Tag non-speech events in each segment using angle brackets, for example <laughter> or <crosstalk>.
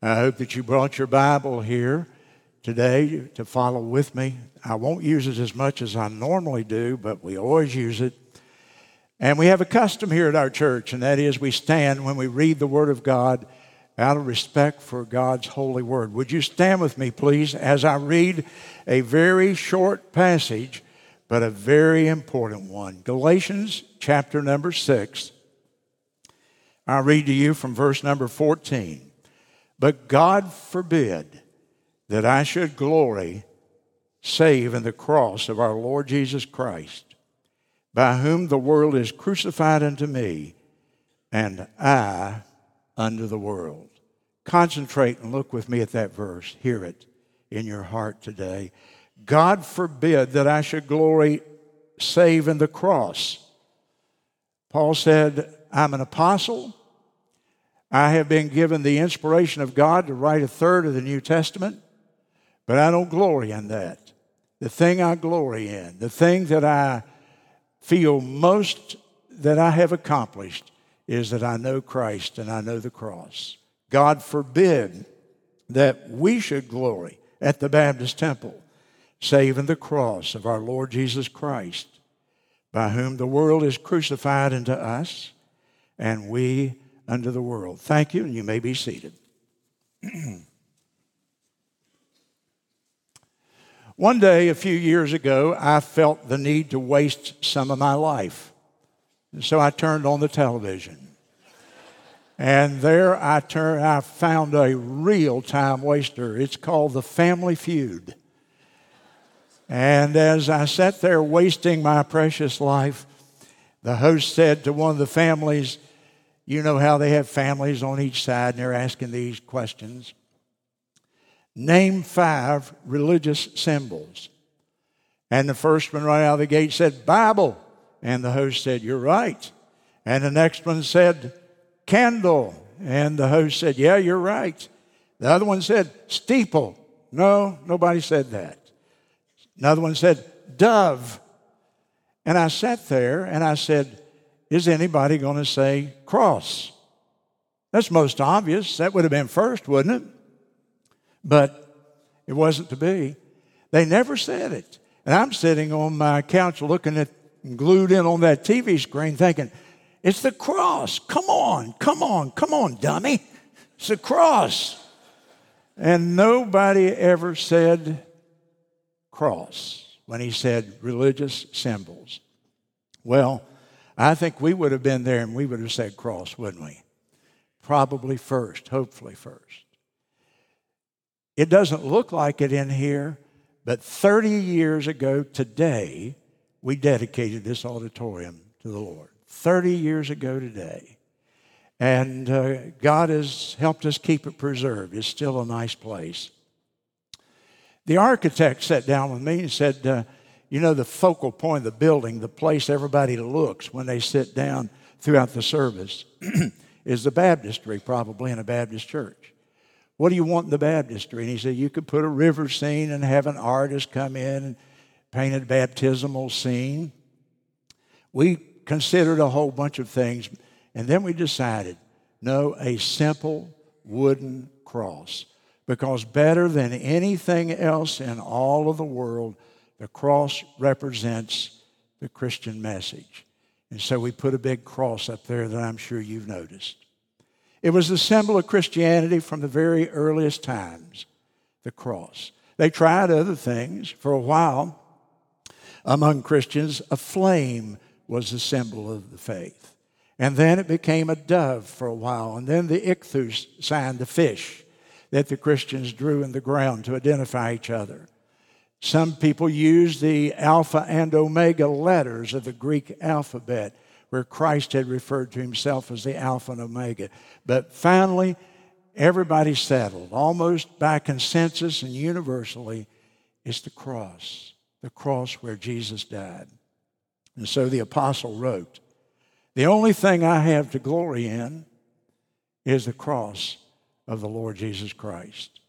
I hope that you brought your Bible here today to follow with me. I won't use it as much as I normally do, but we always use it. And we have a custom here at our church, and that is we stand when we read the Word of God out of respect for God's holy Word. Would you stand with me, please, as I read a very short passage, but a very important one Galatians chapter number 6. I'll read to you from verse number 14. But God forbid that I should glory save in the cross of our Lord Jesus Christ, by whom the world is crucified unto me, and I unto the world. Concentrate and look with me at that verse. Hear it in your heart today. God forbid that I should glory save in the cross. Paul said, I'm an apostle. I have been given the inspiration of God to write a third of the New Testament. But I don't glory in that. The thing I glory in, the thing that I feel most that I have accomplished is that I know Christ and I know the cross. God forbid that we should glory at the Baptist temple, save in the cross of our Lord Jesus Christ, by whom the world is crucified unto us, and we unto the world. Thank you, and you may be seated. <clears throat> One day, a few years ago, I felt the need to waste some of my life. And so I turned on the television. And there I, turned, I found a real time waster. It's called The Family Feud. And as I sat there wasting my precious life, the host said to one of the families, You know how they have families on each side and they're asking these questions. Name five religious symbols. And the first one right out of the gate said, Bible. And the host said, You're right. And the next one said, Candle. And the host said, Yeah, you're right. The other one said, Steeple. No, nobody said that. Another one said, Dove. And I sat there and I said, Is anybody going to say cross? That's most obvious. That would have been first, wouldn't it? but it wasn't to be. They never said it. And I'm sitting on my couch looking at, glued in on that TV screen thinking, it's the cross. Come on, come on, come on, dummy. It's the cross. And nobody ever said cross when he said religious symbols. Well, I think we would have been there and we would have said cross, wouldn't we? Probably first, hopefully first. It doesn't look like it in here, but 30 years ago today, we dedicated this auditorium to the Lord. 30 years ago today. And uh, God has helped us keep it preserved. It's still a nice place. The architect sat down with me and said, uh, You know, the focal point of the building, the place everybody looks when they sit down throughout the service, <clears throat> is the baptistry, probably in a Baptist church. What do you want in the baptistry? And he said, You could put a river scene and have an artist come in and paint a baptismal scene. We considered a whole bunch of things, and then we decided no, a simple wooden cross. Because better than anything else in all of the world, the cross represents the Christian message. And so we put a big cross up there that I'm sure you've noticed. It was the symbol of Christianity from the very earliest times, the cross. They tried other things. For a while, among Christians, a flame was the symbol of the faith. And then it became a dove for a while. And then the ichthus sign, the fish that the Christians drew in the ground to identify each other. Some people use the alpha and omega letters of the Greek alphabet where Christ had referred to himself as the Alpha and Omega. But finally, everybody settled, almost by consensus and universally, it's the cross, the cross where Jesus died. And so the apostle wrote, The only thing I have to glory in is the cross of the Lord Jesus Christ.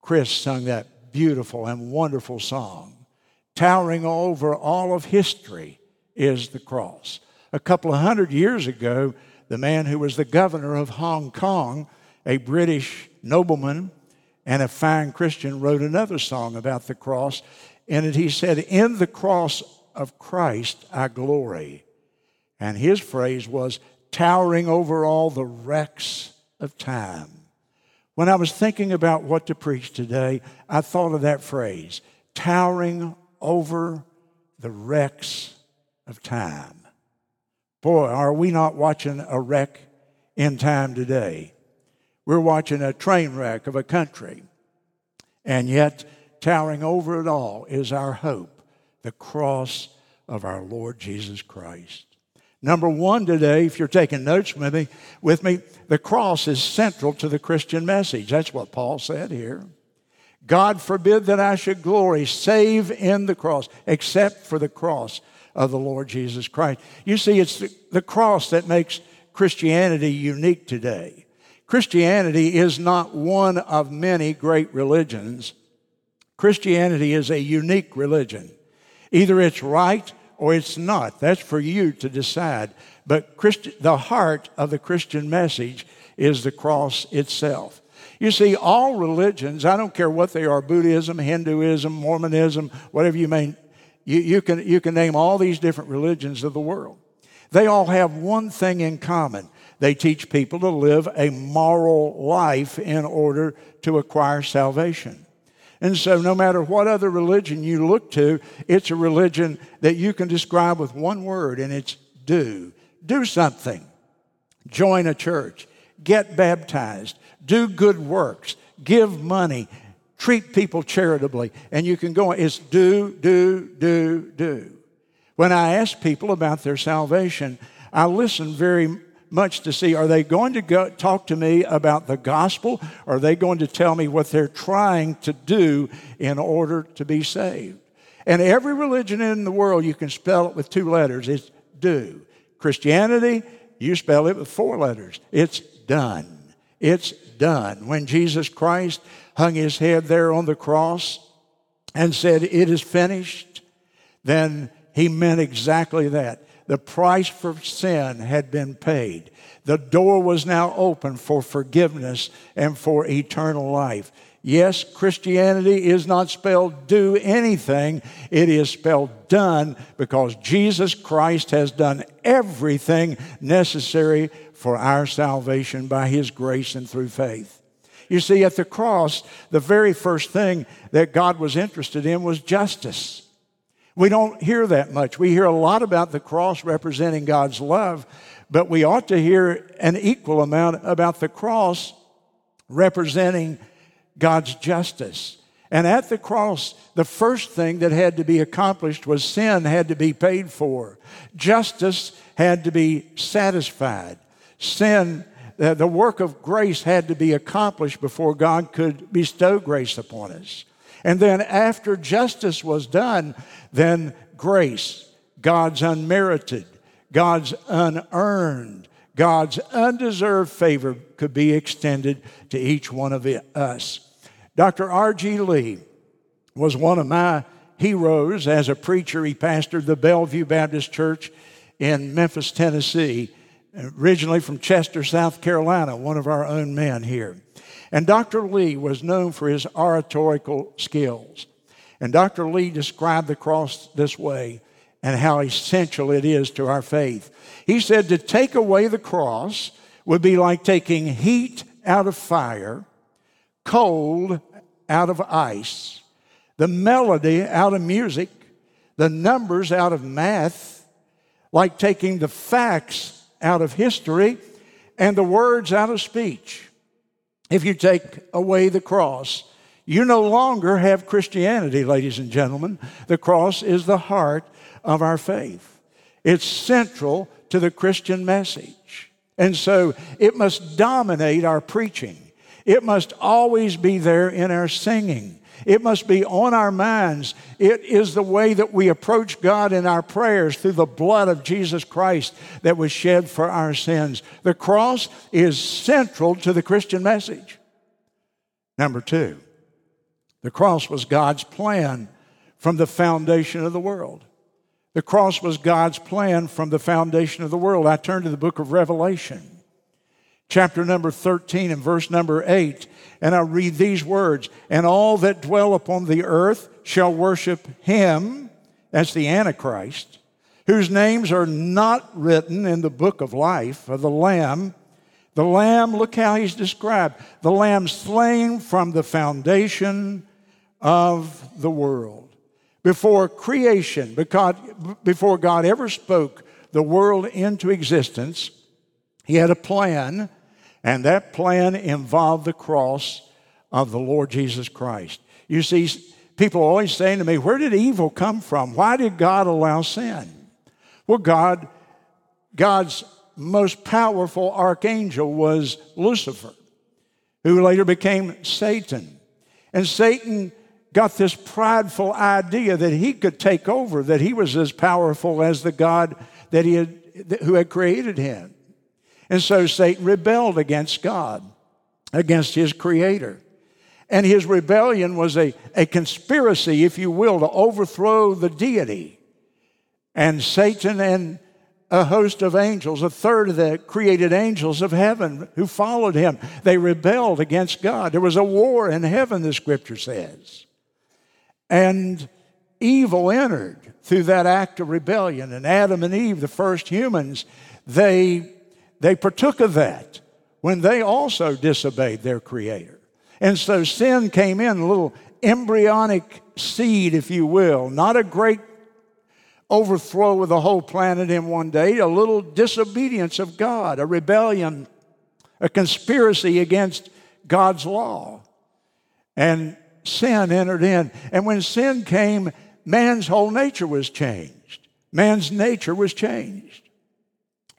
Chris sung that beautiful and wonderful song. Towering over all of history is the cross a couple of hundred years ago, the man who was the governor of Hong Kong, a British nobleman and a fine Christian wrote another song about the cross. In it, he said, In the cross of Christ I glory. And his phrase was, towering over all the wrecks of time. When I was thinking about what to preach today, I thought of that phrase, towering over the wrecks of time. Boy, are we not watching a wreck in time today? We're watching a train wreck of a country. And yet, towering over it all is our hope, the cross of our Lord Jesus Christ. Number one today, if you're taking notes with me, with me, the cross is central to the Christian message. That's what Paul said here. God forbid that I should glory save in the cross, except for the cross of the Lord Jesus Christ. You see, it's the, the cross that makes Christianity unique today. Christianity is not one of many great religions. Christianity is a unique religion. Either it's right or it's not. That's for you to decide. But Christi- the heart of the Christian message is the cross itself. You see, all religions, I don't care what they are Buddhism, Hinduism, Mormonism, whatever you may, you, you, can, you can name all these different religions of the world. They all have one thing in common they teach people to live a moral life in order to acquire salvation. And so, no matter what other religion you look to, it's a religion that you can describe with one word, and it's do. Do something. Join a church. Get baptized. Do good works. Give money. Treat people charitably. And you can go, on. it's do, do, do, do. When I ask people about their salvation, I listen very much to see are they going to go, talk to me about the gospel? Are they going to tell me what they're trying to do in order to be saved? And every religion in the world, you can spell it with two letters. It's do. Christianity, you spell it with four letters. It's done. It's done. When Jesus Christ hung his head there on the cross and said, It is finished, then he meant exactly that. The price for sin had been paid. The door was now open for forgiveness and for eternal life. Yes, Christianity is not spelled do anything, it is spelled done because Jesus Christ has done everything necessary for our salvation by His grace and through faith. You see, at the cross, the very first thing that God was interested in was justice. We don't hear that much. We hear a lot about the cross representing God's love, but we ought to hear an equal amount about the cross representing God's justice. And at the cross, the first thing that had to be accomplished was sin had to be paid for. Justice had to be satisfied. Sin, the work of grace had to be accomplished before God could bestow grace upon us. And then after justice was done, then grace, God's unmerited, God's unearned, God's undeserved favor could be extended to each one of us. Dr. R.G. Lee was one of my heroes as a preacher. He pastored the Bellevue Baptist Church in Memphis, Tennessee, originally from Chester, South Carolina, one of our own men here. And Dr. Lee was known for his oratorical skills. And Dr. Lee described the cross this way and how essential it is to our faith. He said to take away the cross would be like taking heat out of fire, cold out of ice, the melody out of music, the numbers out of math, like taking the facts out of history and the words out of speech if you take away the cross, you no longer have Christianity, ladies and gentlemen. The cross is the heart of our faith, it's central to the Christian message. And so it must dominate our preaching, it must always be there in our singing. It must be on our minds. It is the way that we approach God in our prayers through the blood of Jesus Christ that was shed for our sins. The cross is central to the Christian message. Number two, the cross was God's plan from the foundation of the world. The cross was God's plan from the foundation of the world. I turn to the book of Revelation, chapter number 13 and verse number 8. And I read these words And all that dwell upon the earth shall worship him, that's the Antichrist, whose names are not written in the book of life of the Lamb. The Lamb, look how he's described the Lamb slain from the foundation of the world. Before creation, because, before God ever spoke the world into existence, he had a plan and that plan involved the cross of the Lord Jesus Christ. You see, people always saying to me, Where did evil come from? Why did God allow sin? Well, God, God's most powerful archangel was Lucifer, who later became Satan. And Satan got this prideful idea that he could take over, that he was as powerful as the God that he had, who had created him. And so Satan rebelled against God, against his creator. And his rebellion was a, a conspiracy, if you will, to overthrow the deity. And Satan and a host of angels, a third of the created angels of heaven who followed him, they rebelled against God. There was a war in heaven, the scripture says. And evil entered through that act of rebellion. And Adam and Eve, the first humans, they they partook of that when they also disobeyed their Creator. And so sin came in, a little embryonic seed, if you will, not a great overthrow of the whole planet in one day, a little disobedience of God, a rebellion, a conspiracy against God's law. And sin entered in. And when sin came, man's whole nature was changed. Man's nature was changed.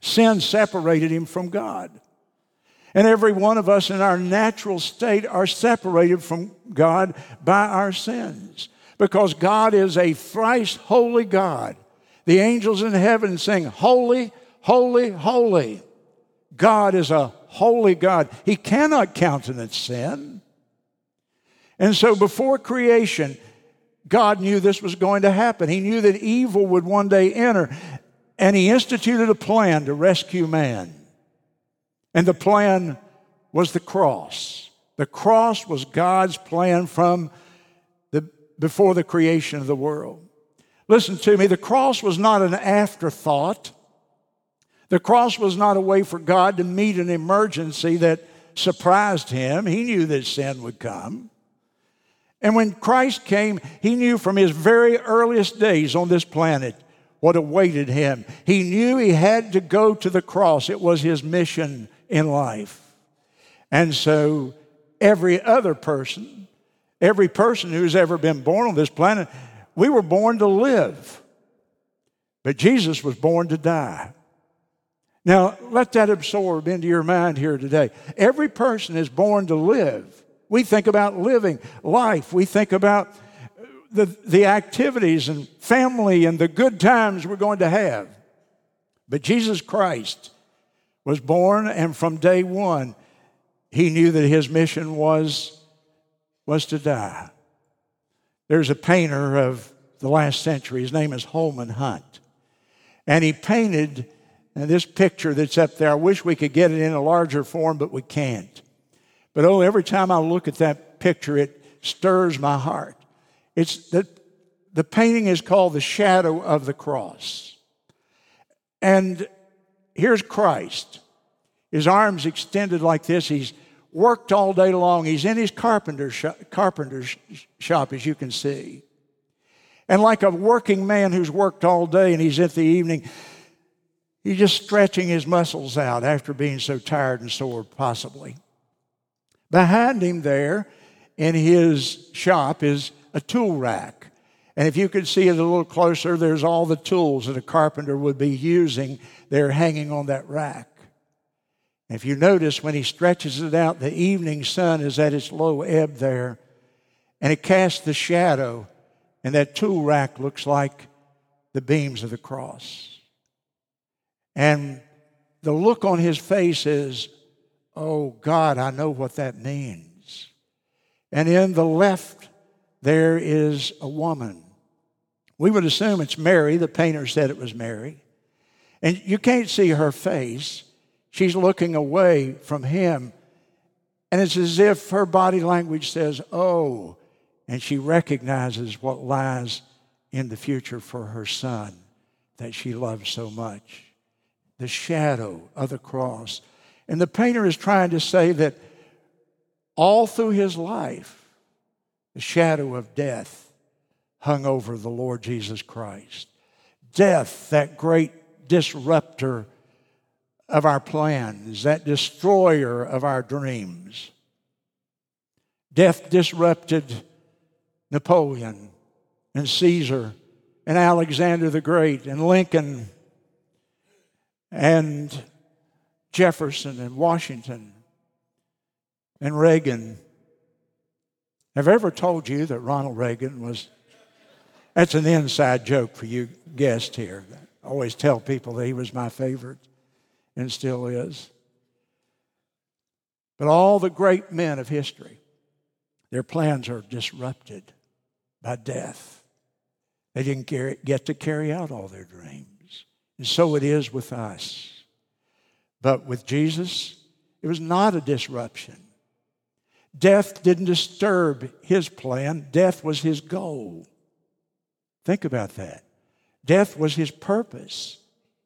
Sin separated him from God. And every one of us in our natural state are separated from God by our sins because God is a thrice holy God. The angels in heaven sing, Holy, holy, holy. God is a holy God. He cannot countenance sin. And so before creation, God knew this was going to happen. He knew that evil would one day enter. And he instituted a plan to rescue man. And the plan was the cross. The cross was God's plan from the, before the creation of the world. Listen to me, the cross was not an afterthought. The cross was not a way for God to meet an emergency that surprised him. He knew that sin would come. And when Christ came, he knew from his very earliest days on this planet what awaited him. He knew he had to go to the cross, it was his mission in life. And so, every other person, every person who's ever been born on this planet, we were born to live. But Jesus was born to die. Now, let that absorb into your mind here today. Every person is born to live. We think about living life, we think about the, the activities and family and the good times we're going to have. But Jesus Christ was born, and from day one, he knew that his mission was, was to die. There's a painter of the last century, his name is Holman Hunt. And he painted and this picture that's up there. I wish we could get it in a larger form, but we can't. But oh, every time I look at that picture, it stirs my heart. It's the, the painting is called The Shadow of the Cross. And here's Christ. His arms extended like this. He's worked all day long. He's in his carpenter's shop, as you can see. And like a working man who's worked all day and he's at the evening, he's just stretching his muscles out after being so tired and sore, possibly. Behind him there in his shop is a tool rack. And if you could see it a little closer, there's all the tools that a carpenter would be using. They're hanging on that rack. If you notice, when he stretches it out, the evening sun is at its low ebb there, and it casts the shadow, and that tool rack looks like the beams of the cross. And the look on his face is, Oh God, I know what that means. And in the left there is a woman. We would assume it's Mary. The painter said it was Mary. And you can't see her face. She's looking away from him. And it's as if her body language says, Oh, and she recognizes what lies in the future for her son that she loves so much the shadow of the cross. And the painter is trying to say that all through his life, the shadow of death hung over the Lord Jesus Christ. Death, that great disruptor of our plans, that destroyer of our dreams. Death disrupted Napoleon and Caesar and Alexander the Great and Lincoln and Jefferson and Washington and Reagan. Have I ever told you that Ronald Reagan was? That's an inside joke for you guests here. I always tell people that he was my favorite and still is. But all the great men of history, their plans are disrupted by death. They didn't get to carry out all their dreams. And so it is with us. But with Jesus, it was not a disruption. Death didn't disturb his plan, death was his goal. Think about that. Death was his purpose.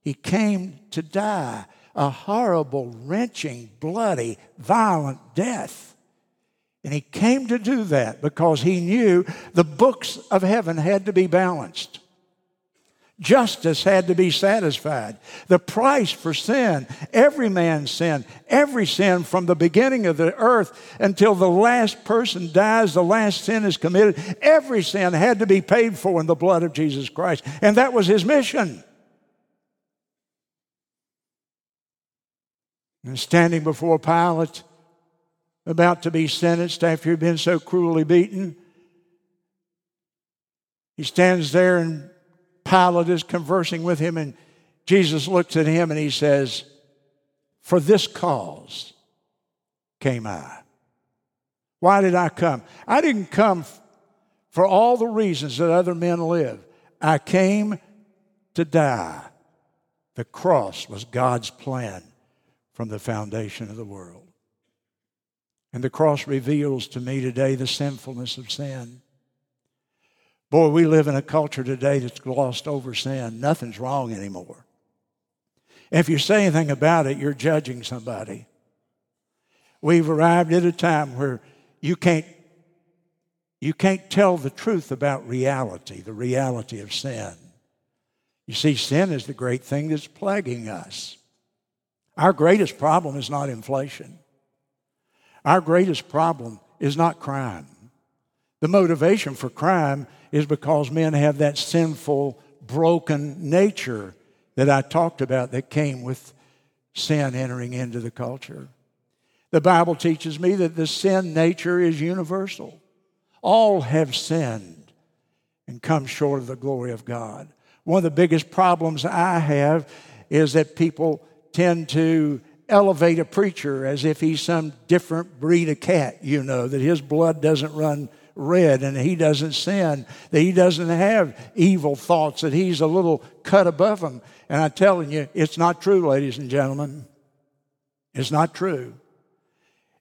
He came to die a horrible, wrenching, bloody, violent death. And he came to do that because he knew the books of heaven had to be balanced. Justice had to be satisfied. The price for sin, every man's sin, every sin from the beginning of the earth until the last person dies, the last sin is committed, every sin had to be paid for in the blood of Jesus Christ. And that was his mission. And standing before Pilate, about to be sentenced after he'd been so cruelly beaten, he stands there and Pilate is conversing with him, and Jesus looks at him and he says, For this cause came I. Why did I come? I didn't come for all the reasons that other men live. I came to die. The cross was God's plan from the foundation of the world. And the cross reveals to me today the sinfulness of sin. Boy, we live in a culture today that's glossed over sin. Nothing's wrong anymore. If you say anything about it, you're judging somebody. We've arrived at a time where you can't you can't tell the truth about reality, the reality of sin. You see, sin is the great thing that's plaguing us. Our greatest problem is not inflation. Our greatest problem is not crime. The motivation for crime is because men have that sinful, broken nature that I talked about that came with sin entering into the culture. The Bible teaches me that the sin nature is universal. All have sinned and come short of the glory of God. One of the biggest problems I have is that people tend to elevate a preacher as if he's some different breed of cat, you know, that his blood doesn't run red and he doesn't sin, that he doesn't have evil thoughts, that he's a little cut above them. And I'm telling you, it's not true, ladies and gentlemen. It's not true.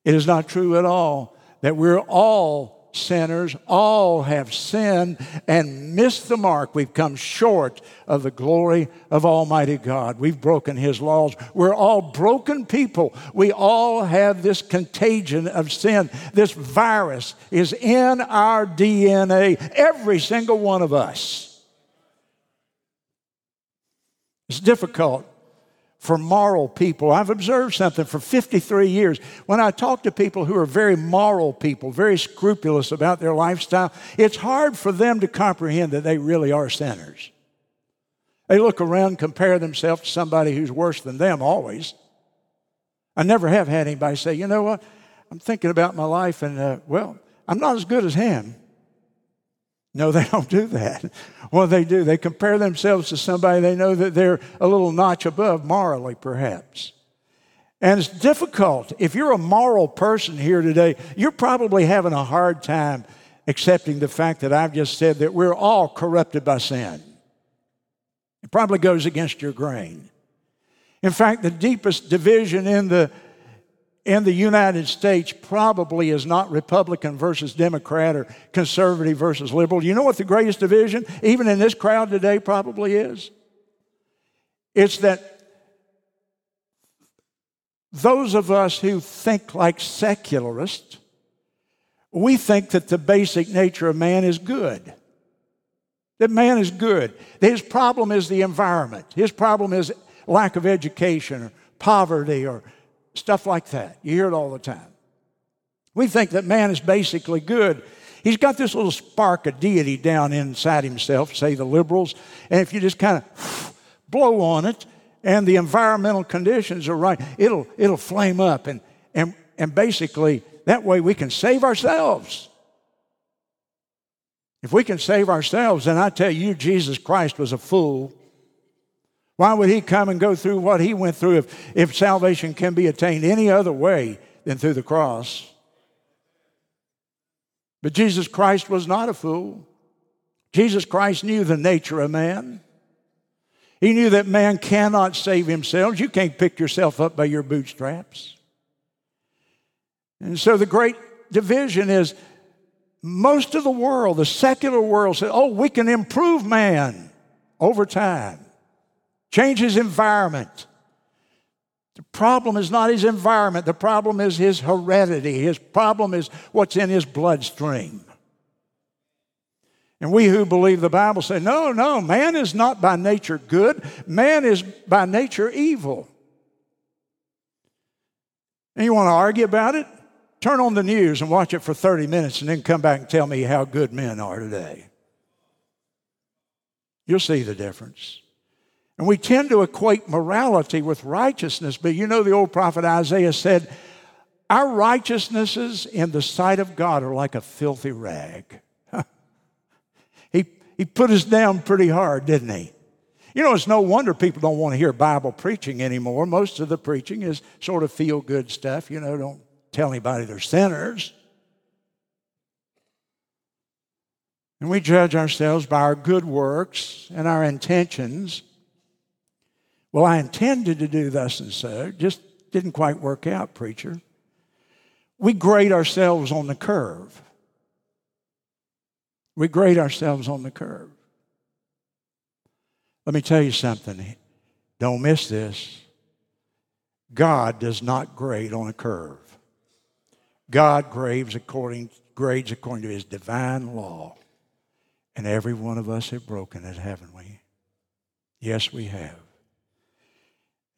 It is not true at all that we're all sinners, all have sinned and missed the mark. We've come short of the glory of Almighty God. We've broken His laws. We're all broken people. We all have this contagion of sin. This virus is in our DNA, every single one of us. It's difficult for moral people. I've observed something for 53 years. When I talk to people who are very moral people, very scrupulous about their lifestyle, it's hard for them to comprehend that they really are sinners. They look around, compare themselves to somebody who's worse than them always. I never have had anybody say, you know what, I'm thinking about my life and, uh, well, I'm not as good as him. No, they don't do that. What they do, they compare themselves to somebody they know that they're a little notch above morally, perhaps. And it's difficult. If you're a moral person here today, you're probably having a hard time accepting the fact that I've just said that we're all corrupted by sin. It probably goes against your grain. In fact, the deepest division in the in the United States probably is not Republican versus Democrat or conservative versus liberal. You know what the greatest division, even in this crowd today, probably is? It's that those of us who think like secularists, we think that the basic nature of man is good. That man is good. His problem is the environment. His problem is lack of education or poverty or Stuff like that. You hear it all the time. We think that man is basically good. He's got this little spark of deity down inside himself, say the liberals, and if you just kind of <sniffs> blow on it and the environmental conditions are right, it'll, it'll flame up. And, and, and basically, that way we can save ourselves. If we can save ourselves, then I tell you, Jesus Christ was a fool why would he come and go through what he went through if, if salvation can be attained any other way than through the cross? But Jesus Christ was not a fool. Jesus Christ knew the nature of man. He knew that man cannot save himself. You can't pick yourself up by your bootstraps. And so the great division is most of the world, the secular world, says, oh, we can improve man over time change his environment. The problem is not his environment, the problem is his heredity. His problem is what's in his bloodstream. And we who believe the Bible say, no, no, man is not by nature good, man is by nature evil. And you want to argue about it? Turn on the news and watch it for 30 minutes and then come back and tell me how good men are today. You'll see the difference. And we tend to equate morality with righteousness, but you know the old prophet Isaiah said, Our righteousnesses in the sight of God are like a filthy rag. <laughs> he, he put us down pretty hard, didn't he? You know, it's no wonder people don't want to hear Bible preaching anymore. Most of the preaching is sort of feel good stuff. You know, don't tell anybody they're sinners. And we judge ourselves by our good works and our intentions. Well, I intended to do thus and so, just didn't quite work out, preacher. We grade ourselves on the curve. We grade ourselves on the curve. Let me tell you something. Don't miss this. God does not grade on a curve. God grades according, grades according to his divine law. And every one of us have broken it, haven't we? Yes, we have.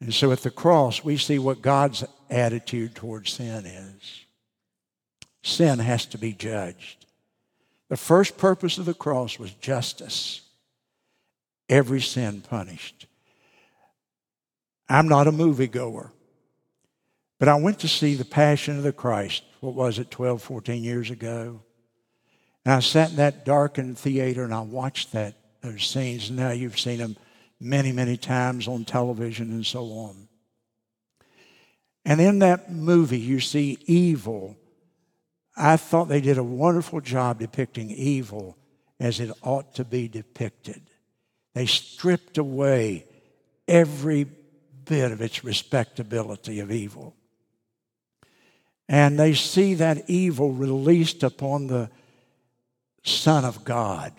And so at the cross, we see what God's attitude towards sin is. Sin has to be judged. The first purpose of the cross was justice, every sin punished. I'm not a moviegoer, but I went to see The Passion of the Christ, what was it, 12, 14 years ago? And I sat in that darkened theater and I watched that, those scenes. Now you've seen them many, many times on television and so on. And in that movie, you see evil. I thought they did a wonderful job depicting evil as it ought to be depicted. They stripped away every bit of its respectability of evil. And they see that evil released upon the Son of God.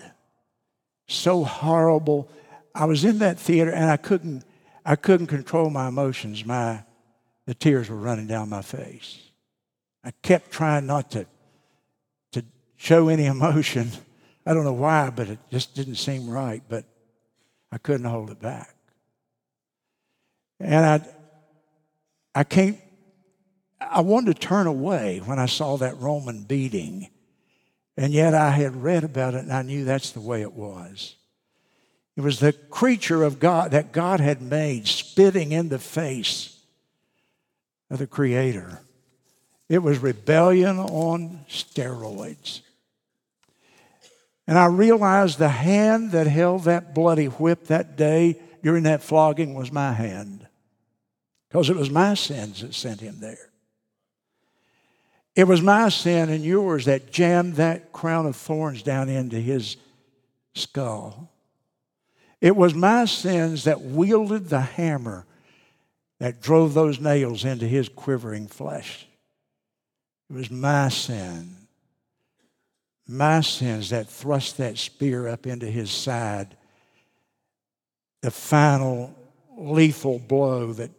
So horrible I was in that theater and I couldn't, I couldn't control my emotions. My, the tears were running down my face. I kept trying not to, to show any <laughs> emotion. I don't know why, but it just didn't seem right, but I couldn't hold it back. And I, I can't, I wanted to turn away when I saw that Roman beating. And yet I had read about it and I knew that's the way it was. It was the creature of God that God had made spitting in the face of the Creator. It was rebellion on steroids. And I realized the hand that held that bloody whip that day during that flogging was my hand. Because it was my sins that sent him there. It was my sin and yours that jammed that crown of thorns down into his skull. It was my sins that wielded the hammer that drove those nails into his quivering flesh. It was my sin, my sins that thrust that spear up into his side, the final lethal blow that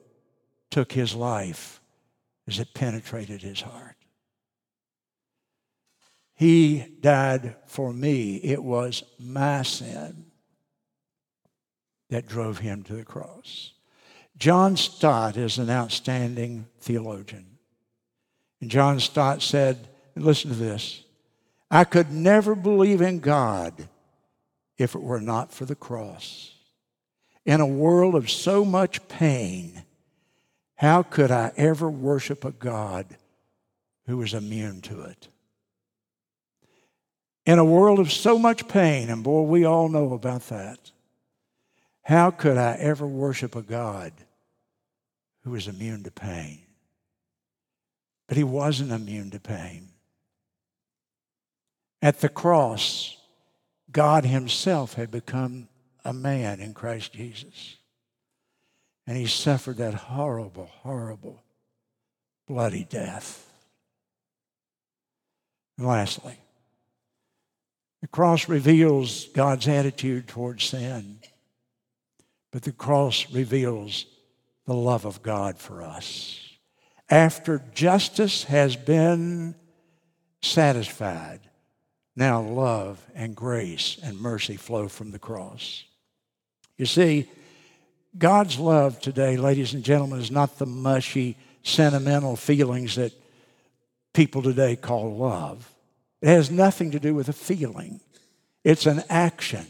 took his life as it penetrated his heart. He died for me. It was my sin that drove him to the cross. John Stott is an outstanding theologian. And John Stott said, listen to this I could never believe in God if it were not for the cross. In a world of so much pain, how could I ever worship a God who was immune to it? In a world of so much pain, and boy, we all know about that, how could I ever worship a God who was immune to pain? But he wasn't immune to pain. At the cross, God Himself had become a man in Christ Jesus. And He suffered that horrible, horrible, bloody death. And lastly, the cross reveals God's attitude towards sin, but the cross reveals the love of God for us after justice has been satisfied, now love and grace and mercy flow from the cross. You see, God's love today, ladies and gentlemen, is not the mushy, sentimental feelings that people today call love. It has nothing to do with a feeling, it's an action.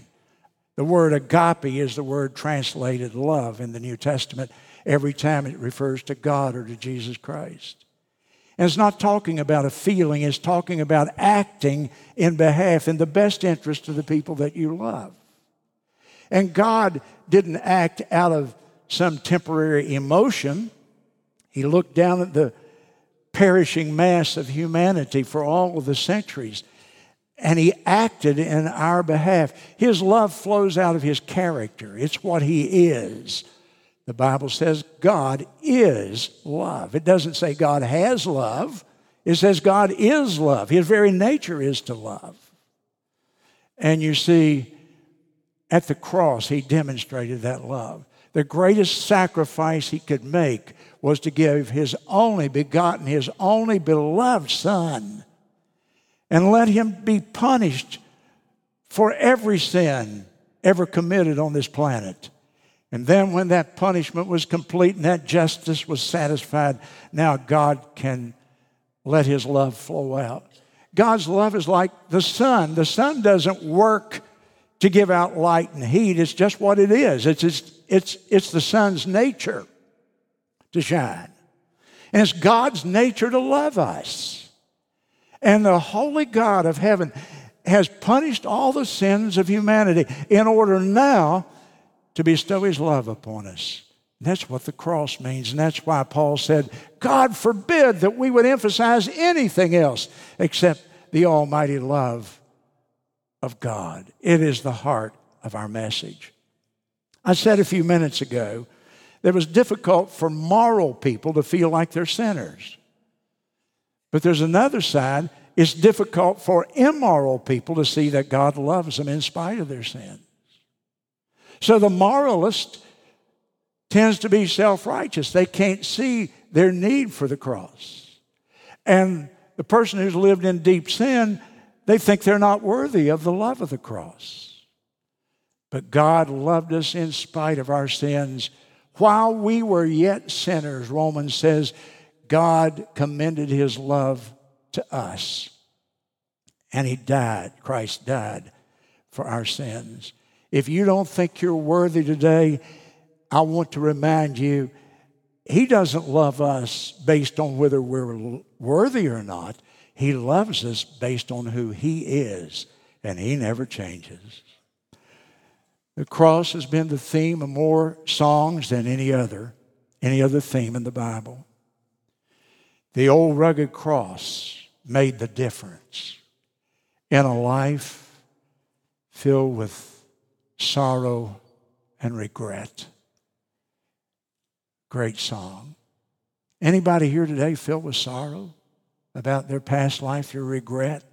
The word agape is the word translated love in the New Testament every time it refers to God or to Jesus Christ. And it's not talking about a feeling, it's talking about acting in behalf, in the best interest of the people that you love. And God didn't act out of some temporary emotion. He looked down at the perishing mass of humanity for all of the centuries and he acted in our behalf. His love flows out of his character, it's what he is. The Bible says God is love. It doesn't say God has love, it says God is love. His very nature is to love. And you see, at the cross, he demonstrated that love. The greatest sacrifice he could make was to give his only begotten, his only beloved Son, and let him be punished for every sin ever committed on this planet. And then, when that punishment was complete and that justice was satisfied, now God can let His love flow out. God's love is like the sun. The sun doesn't work to give out light and heat, it's just what it is. It's, it's, it's, it's the sun's nature to shine. And it's God's nature to love us. And the holy God of heaven has punished all the sins of humanity in order now to bestow his love upon us. That's what the cross means. And that's why Paul said, God forbid that we would emphasize anything else except the almighty love of God. It is the heart of our message. I said a few minutes ago that it was difficult for moral people to feel like they're sinners. But there's another side. It's difficult for immoral people to see that God loves them in spite of their sin. So the moralist tends to be self righteous. They can't see their need for the cross. And the person who's lived in deep sin, they think they're not worthy of the love of the cross. But God loved us in spite of our sins. While we were yet sinners, Romans says, God commended his love to us. And he died, Christ died for our sins. If you don't think you're worthy today, I want to remind you, He doesn't love us based on whether we're worthy or not. He loves us based on who He is, and He never changes. The cross has been the theme of more songs than any other, any other theme in the Bible. The old rugged cross made the difference in a life filled with sorrow, and regret. Great song. Anybody here today filled with sorrow about their past life, their regret?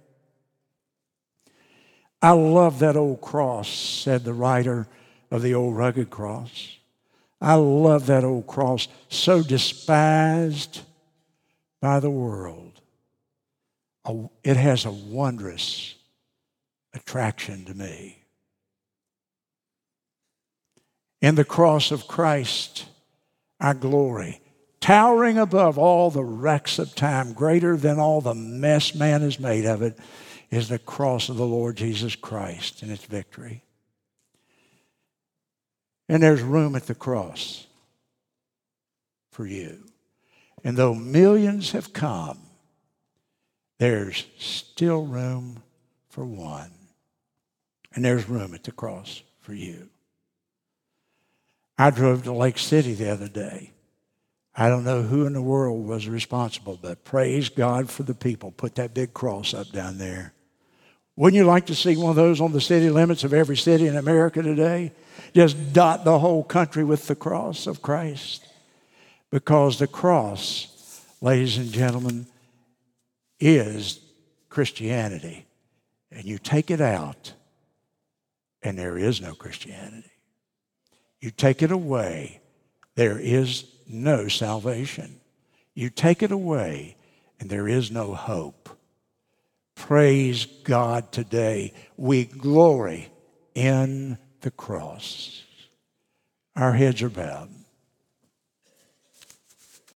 I love that old cross, said the writer of the old rugged cross. I love that old cross, so despised by the world. It has a wondrous attraction to me. In the cross of Christ, our glory, towering above all the wrecks of time, greater than all the mess man has made of it, is the cross of the Lord Jesus Christ and its victory. And there's room at the cross for you. And though millions have come, there's still room for one. And there's room at the cross for you. I drove to Lake City the other day. I don't know who in the world was responsible, but praise God for the people. Put that big cross up down there. Wouldn't you like to see one of those on the city limits of every city in America today? Just dot the whole country with the cross of Christ. Because the cross, ladies and gentlemen, is Christianity. And you take it out, and there is no Christianity. You take it away, there is no salvation. You take it away, and there is no hope. Praise God today. We glory in the cross. Our heads are bowed.